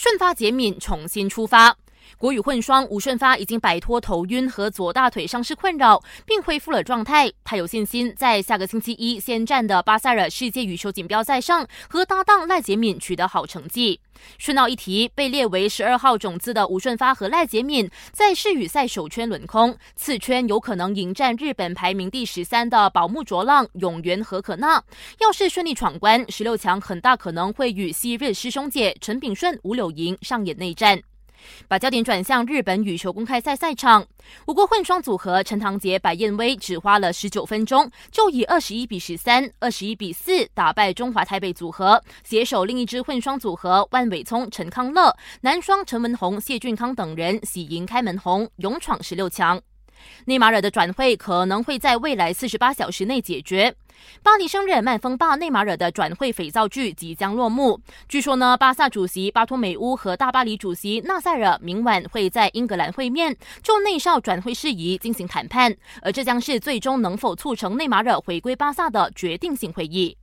顺发解敏重新出发。国羽混双吴顺发已经摆脱头晕和左大腿伤势困扰，并恢复了状态。他有信心在下个星期一先战的巴塞尔世界羽球锦标赛上和搭档赖洁敏取得好成绩。顺道一提，被列为十二号种子的吴顺发和赖洁敏在世羽赛首圈轮空，次圈有可能迎战日本排名第十三的宝木卓浪、永原和可娜。要是顺利闯关，十六强很大可能会与昔日师兄姐陈炳顺、吴柳莹上演内战。把焦点转向日本羽球公开赛赛场，我国混双组合陈唐杰、白燕威只花了十九分钟，就以二十一比十三、二十一比四打败中华台北组合，携手另一支混双组合万伟聪、陈康乐，男双陈文宏、谢俊康等人喜迎开门红，勇闯十六强。内马尔的转会可能会在未来四十八小时内解决。巴黎圣日耳曼风霸内马尔的转会肥皂剧即将落幕。据说呢，巴萨主席巴托美乌和大巴黎主席纳塞尔明晚会在英格兰会面，就内少转会事宜进行谈判。而这将是最终能否促成内马尔回归巴萨的决定性会议。